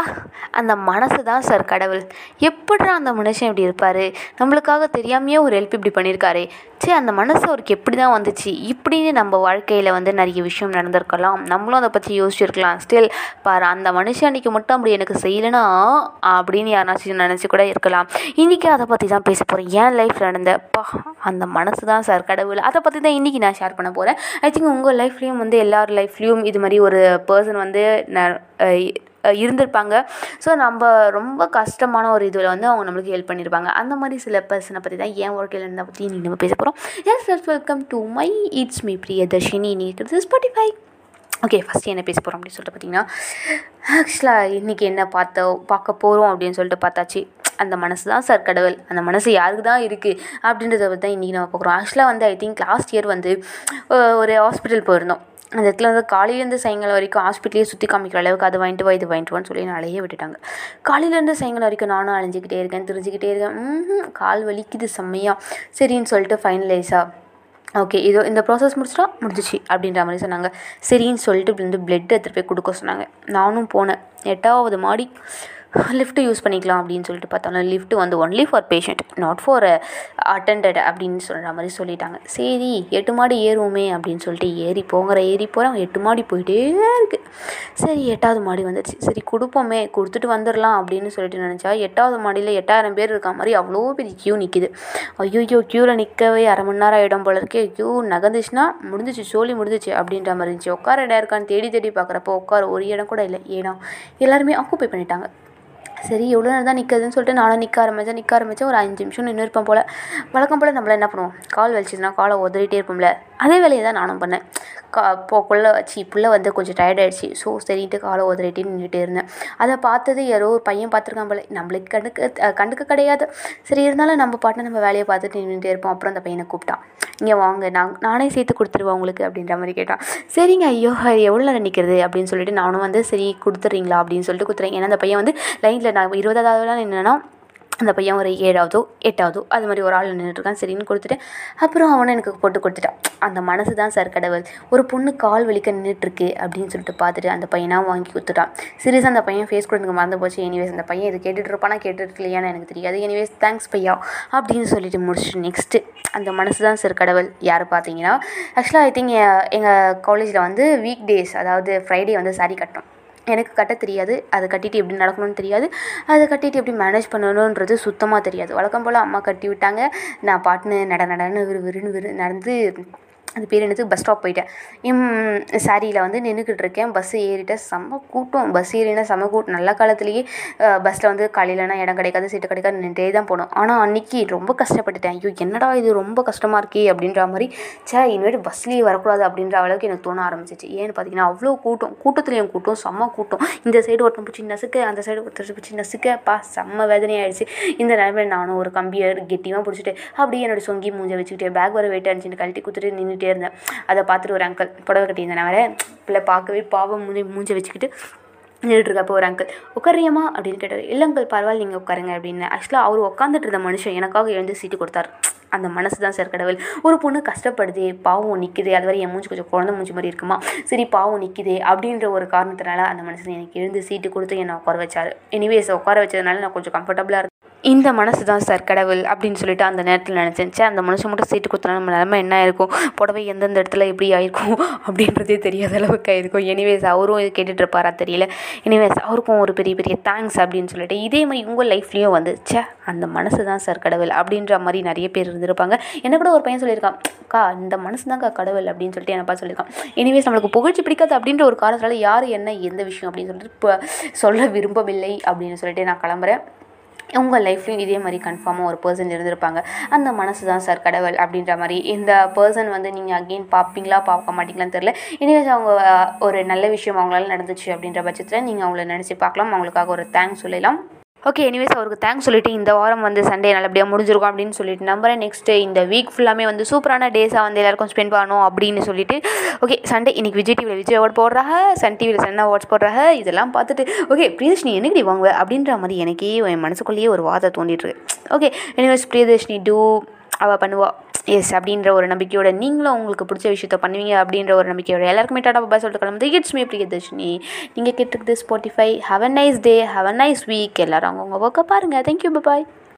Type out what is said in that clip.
அப்பா அந்த மனசு தான் சார் கடவுள். எப்படிடா அந்த மனுஷன் இப்படி இருப்பார்? நம்மளுக்காக தெரியாமையே ஒரு ஹெல்ப் இப்படி பண்ணியிருக்காரு சே அந்த மனசு அவருக்கு எப்படி தான் வந்துச்சு? இப்படின்னு நம்ம வாழ்க்கையில் வந்து நிறைய விஷயம் நடந்திருக்கலாம். நம்மளும் அதை பற்றி யோசிச்சிருக்கலாம். ஸ்டில் பாரு அந்த மனுஷன் அன்றைக்கி மட்டும் அப்படி எனக்கு செய்யலைனா அப்படின்னு யாராச்சும் நினச்சி கூட இருக்கலாம். இன்றைக்கி அதை பற்றி தான் பேச போகிறேன் என் லைஃப்பில் நடந்த பா அந்த மனசு தான் சார் கடவுள். அதை பற்றி தான் இன்றைக்கி நான் ஷேர் பண்ண போகிறேன் ஐ திங்க் உங்கள் லைஃப்லேயும் வந்து எல்லார் லைஃப்லேயும் இது மாதிரி ஒரு பர்சன் வந்து ந இருந்திருப்பாங்க. ஸோ நம்ம ரொம்ப கஷ்டமான ஒரு இதில் வந்து அவங்க நம்மளுக்கு ஹெல்ப் பண்ணியிருப்பாங்க அந்த மாதிரி சில பர்சனை பற்றி தான் என் வாழ்க்கையில் இருந்தால் பற்றி இன்றைக்கி நம்ம பேச போகிறோம் yes yes welcome to my it's me Priyadarshini நீக்கிறது ஸ்பாட்டிஃபை ஓகே ஃபஸ்ட்டு என்ன பேச போகிறோம் அப்படின்னு சொல்லிட்டு பார்த்தீங்கன்னா ஆக்சுவலாக இன்றைக்கி என்ன பார்த்த பார்க்க போகிறோம் அப்படின்னு சொல்லிட்டு பார்த்தாச்சு. அந்த மனசு தான் சார் கடவுள் அந்த மனசு யாருக்கு தான் இருக்குது அப்படின்றத பற்றி தான் இன்றைக்கி நம்ம பார்க்குறோம். ஆக்சுவலாக வந்து ஐ திங்க் லாஸ்ட் இயர் வந்து ஒரு ஹாஸ்பிட்டல் போயிருந்தோம். அந்த இடத்துல வந்து காலையிலேருந்து சாயங்காலம் வரைக்கும் ஹாஸ்பிட்டலே சுற்றி காமிக்கிற அளவுக்கு அது வாங்கிட்டு வா இது வாங்கிட்டு வான்னு சொல்லி அலைய விட்டுட்டாங்க. காலையிலேருந்து சாயங்காலம் வரைக்கும் நானும் அலைஞ்சிக்கிட்டே இருக்கேன் தெரிஞ்சுக்கிட்டே இருக்கேன். கால் வலிக்குது செம்மையாக சரின்னு சொல்லிட்டு ஃபைனலைஸாக ஓகே இதோ இந்த ப்ராசஸ் முடிச்சிட்டா முடிஞ்சிச்சு அப்படின்ற மாதிரி சொன்னாங்க. சரின்னு சொல்லிட்டு வந்து பிளட் எடுத்துகிட்டு போய் கொடுக்க சொன்னாங்க. நானும் போனேன். எட்டாவது மாடி லிஃப்ட்டு யூஸ் பண்ணிக்கலாம் அப்படின்னு சொல்லிட்டு பார்த்தாலும் லிஃப்ட் வந்து only for patient not for attended அப்படின்னு சொல்கிற மாதிரி சொல்லிட்டாங்க. சரி எட்டு மாடி ஏறுவோமே அப்படின்னு சொல்லிட்டு ஏறி போங்கிற ஏறி போகிறேன் எட்டு மாடி போயிட்டே இருக்குது சரி எட்டாவது மாடி வந்துடுச்சு சரி கொடுப்போமே கொடுத்துட்டு வந்துடலாம் அப்படின்னு சொல்லிட்டு நினச்சா எட்டாவது மாடியில் எட்டாயிரம் பேர் இருக்க மாதிரி அவ்வளோ பெரிய க்யூ நிற்கிது ஐயோ க்யூவில் நிற்கவே அரை மணி நேரம் ஆகிடும் போல இருக்கே. க்யூ நகர்ந்துச்சுன்னா முடிஞ்சிச்சு சோழி முடிஞ்சிச்சு அப்படின்ற மாதிரி இருந்துச்சு. உட்கார இடம் இருக்கான்னு தேடி தேடி பார்க்குறப்போ உட்கார ஒரு இடம் கூட இல்லை. ஏன்னா எல்லாருமே ஆக்குப்பை பண்ணிட்டாங்க. சரி எவ்வளோ நேரம் தான் நிற்கிறதுன்னு சொல்லிட்டு நானும் நிற்க ஆரம்பித்தேன் நிற்க ஆரம்பித்தேன் ஒரு அஞ்சு நிமிஷம் நின்று இருப்பேன் போல். வழக்கம் போல் நம்மள என்ன பண்ணுவோம்? கால் வலிச்சதுன்னா காலை உதறிட்டே இருப்போம்ல. அதே வேலையை தான் நானும் பண்ணேன். கா போக்குள்ள வச்சு பிள்ள வந்து கொஞ்சம் டயர்ட் ஆகிடுச்சி ஸோ சரின்ட்டு காலை உதறிட்டே நின்றுட்டே இருந்தேன். அதை பார்த்தது யாரோ ஒரு பையன் பார்த்துருக்கான் போல. நம்மளுக்கு கண்டுக்க கண்டுக்க கிடையாது. சரி இருந்தாலும் நம்ம பாட்டு நம்ம வேலையை பார்த்துட்டு நின்றுட்டே இருப்போம். அப்புறம் அந்த பையனை கூப்பிட்டான். இங்கே வாங்க நான் நானே சேர்த்து கொடுத்துருவேன் உங்களுக்கு அப்படின்ற மாதிரி கேட்டான். சரிங்க ஐயோ எவ்வளோ நேரம் நிற்கிறது அப்படின்னு சொல்லிட்டு நானும் வந்து சரி கொடுத்துட்றீங்களா? அப்படின்னு சொல்லிட்டு கொடுத்துறேன். ஏன்னா அந்த பையன் வந்து லைனில் நான் இருபதாவதுலாம் நின்னா அந்த பையன் ஒரு ஏழாவதோ எட்டாவதோ அது மாதிரி ஒரு ஆள் நின்றுட்டுருக்கான் சரின்னு கொடுத்துட்டு அப்புறம் அவனை எனக்கு போட்டு கொடுத்துட்டான். அந்த மனசு தான் சார் கடவுள். ஒரு பொண்ணு கால் வலிக்க நின்றுட்டுருக்கு அப்படின்னு சொல்லிட்டு பார்த்துட்டு அந்த பையனாக வாங்கி கொடுத்துட்டான். சீரியஸாக அந்த பையன் ஃபேஸ் கூட எனக்கு மறந்து போச்சு. எனிவேஸ் அந்த பையன் இது கேட்டுட்டு இருப்பானா கேட்டுட்டு இல்லையான்னு எனக்கு தெரியாது. எனிவேஸ் தேங்க்ஸ் பையா அப்படின்னு சொல்லிட்டு முடிச்சுட்டு நெக்ஸ்ட்டு அந்த மனசு தான் சார் கடவுள். யார் பார்த்தீங்கன்னா ஆக்சுவலாக ஐ திங்க் எங்கள் காலேஜில் வந்து வீக் டேஸ் அதாவது ஃப்ரைடே வந்து சாரி கட்டணும். எனக்கு கட்ட தெரியாது. அதை கட்டிட்டு எப்படி நடக்கணும்னு தெரியாது. அதை கட்டிட்டு எப்படி மேனேஜ் பண்ணணுன்றது சுத்தமாக தெரியாது. வழக்கம் போல் அம்மா கட்டி விட்டாங்க. நான் பாட்டுன்னு நட நடன்னு விறு விறுன்னு விறு நடந்து அது பேர் என்னது? பஸ் ஸ்டாப் போயிட்டேன். எம் சாரியில் வந்து நின்றுக்கிட்டு இருக்கேன். பஸ்ஸு ஏறிட்டேன். செம்ம கூட்டம். பஸ் ஏறினா செம்ம கூட்டம் நல்ல காலத்துலேயே பஸ்ஸில் வந்து காலையிலனா இடம் கிடைக்காது சீட்டு கிடைக்காது நின்றே தான் போனோம். ஆனால் அன்றைக்கி ரொம்ப கஷ்டப்பட்டுட்டேன். ஐயோ என்னடா இது? ரொம்ப கஷ்டமாக இருக்கே அப்படின்ற மாதிரி சே இனிமேட்டு பஸ்லேயே வரக்கூடாது அப்படின்ற அளவுக்கு எனக்கு தோண ஆரம்பிச்சிச்சு. ஏன்னு பார்த்தீங்கன்னா அவ்வளோ கூட்டம். கூட்டத்துலேயும் கூட்டம். செம்ம கூட்டம். இந்த சைடு ஒருத்தன் பிடிச்சி நசுக்க அந்த சைடு ஒருத்தர் பிடிச்சி நசுக்கப்பா பா செம்ம வேதனையாயிடுச்சு. இந்த நிலைமையில் நானும் ஒரு கம்பியை கெட்டியமாக பிடிச்சிட்டு அப்படியே என்னோடய சொங்கி மூஞ்சை வச்சுக்கிட்டே பேக் வர வெயிட் அடிச்சுட்டு கழட்டி குத்துட்டு நின்று பண்ணிகிட்டே இருந்தேன். அதை பார்த்துட்டு ஒரு அங்கிள் புடவை கட்டியிருந்தேன் வேறு பிள்ளை பார்க்கவே பாவம் மூஞ்சி மூஞ்சை வச்சுக்கிட்டு நின்றுட்டுருக்கப்போ ஒரு அங்கிள் உட்காரியம்மா அப்படின்னு கேட்டார். இல்லை அங்கிள் பரவாயில்ல நீங்கள் உட்காருங்க அப்படின்னு. ஆக்சுவலாக அவர் உட்காந்துட்டு இருந்த மனுஷன் எனக்காக எழுந்து சீட்டு கொடுத்தாரு. அந்த மனசு தான் சார் கடவுள். ஒரு பொண்ணு கஷ்டப்படுதே பாவம் நிற்குது அது வரை என் மூஞ்சி கொஞ்சம் குழந்தை மூஞ்சி மாதிரி இருக்குமா? சரி பாவம் நிற்குதே அப்படின்ற ஒரு காரணத்தினால அந்த மனுஷன் எனக்கு எழுந்து சீட்டு கொடுத்து என்னை உட்கார வச்சார். எனிவேஸ் உட்கார வச்சதுனால நான் கொஞ்சம் கம்ஃபர்டபுளாக இருந்தேன் இந்த மனசு தான் சார் கடவுள் அப்படின்னு சொல்லிட்டு அந்த நேரத்தில் நினச்சேன் சே அந்த மனுஷன் மட்டும் சீட்டு கொடுத்தா நம்ம நிலமை என்ன ஆயிருக்கும்? புடவை எந்தெந்த இடத்துல எப்படி ஆயிருக்கும்? அப்படின்றதே தெரியாத அளவுக்கு ஆயிருக்கும். எனிவேஸ் அவரும் இது கேட்டுட்டு இருப்பாரா தெரியல. எனிவேஸ் அவருக்கும் ஒரு பெரிய பெரிய தேங்க்ஸ் அப்படின்னு சொல்லிட்டு. இதே மாதிரி உங்கள் லைஃப்லேயும் வந்து சே அந்த மனசு தான் சார் கடவுள் அப்படின்ற மாதிரி நிறைய பேர் இருந்திருப்பாங்க. என்ன கூட ஒரு பையன் சொல்லியிருக்கான் அக்கா இந்த மனசு தான்க்கா கடவுள் அப்படின்னு சொல்லிட்டு என்னப்பா சொல்லியிருக்கான். எனிவேஸ் நம்மளுக்கு புகழ்ச்சி பிடிக்காது அப்படின்ற ஒரு காரணத்தால் யார் என்ன எந்த விஷயம் அப்படின்னு சொல்லிட்டு இப்போ சொல்ல விரும்பவில்லை அப்படின்னு சொல்லிட்டு நான் கிளம்புறேன். உங்கள் லைஃப்லையும் இதே மாதிரி கன்ஃபார்மாக ஒரு பர்சன் இருந்திருப்பாங்க. அந்த மனசு தான் சார் கடவுள் அப்படின்ற மாதிரி. இந்த பர்சன் வந்து நீங்கள் அகெயின் பார்ப்பீங்களா பார்க்க மாட்டீங்களான்னு தெரில இனிவேஸ் அவங்க ஒரு நல்ல விஷயம் அவங்களால நடந்துச்சு அப்படின்ற பட்சத்தில் நீங்கள் அவங்கள நினச்சி பார்க்கலாம். அவங்களுக்காக ஒரு தேங்க்ஸ் சொல்லலாம். ஓகே எனிவேஸ் அவருக்கு தேங்க்ஸ் சொல்லிட்டு இந்த வாரம் வந்து சண்டே நல்லபடியாக முடிஞ்சிருக்கும் அப்படின்னு சொல்லிட்டு நம்புறேன். நெக்ஸ்ட் இந்த வீக் ஃபுல்லாமே வந்து சூப்பரான டேஸாக வந்து எல்லாருக்கும் ஸ்பெண்ட் பண்ணணும் அப்படின்னு சொல்லிட்டு ஓகே சண்டே இன்னைக்கு விஜய் டிவியில் விஜய் அவார்ட் போடுறாங்க சன் டிவியில் சன் அவார்ட்ஸ் போடுறாங்க இதெல்லாம் பார்த்துட்டு ஓகே பிரியதர்ஷினி என்னடி வாங்குவ அப்படின்ற மாதிரி எனக்கே என் மனசுக்குள்ளேயே ஒரு வாதம் தோண்டிட்டு இருக்கு. ஓகே எனிவேஸ் பிரியதர்ஷினி டூ அவள் பண்ணுவாள் எஸ் அப்படின்ற ஒரு நம்பிக்கையோட நீங்களும் உங்களுக்கு பிடிச்ச விஷயத்த பண்ணுவீங்க அப்படின்ற ஒரு நம்பிக்கையோட எல்லாருக்குமே டாடா பாபா சொல்லிட்டு கிளம்புது இட்ஸ் மீ பிரியதர்ஷினி நீங்கள் கேட்டுருக்குது Spotify have a nice day have a nice week எல்லோரும் அவங்கவுங்க ஒர்க்கை பாருங்கள் தேங்க்யூ பாய்